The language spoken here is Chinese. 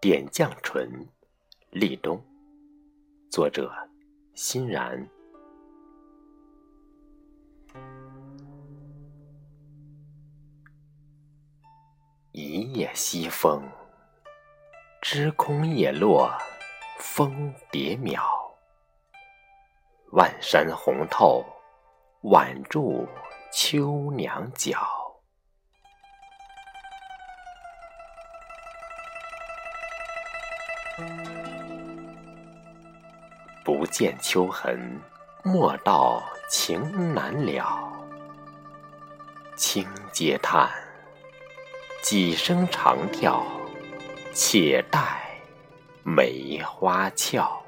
点绛唇，立冬。作者：欣然。一夜西风，枝空叶落，蜂蝶渺。万山红透，晚住秋娘脚。不见秋痕，莫道情难了。轻嗟叹，几声长调，且待梅花俏。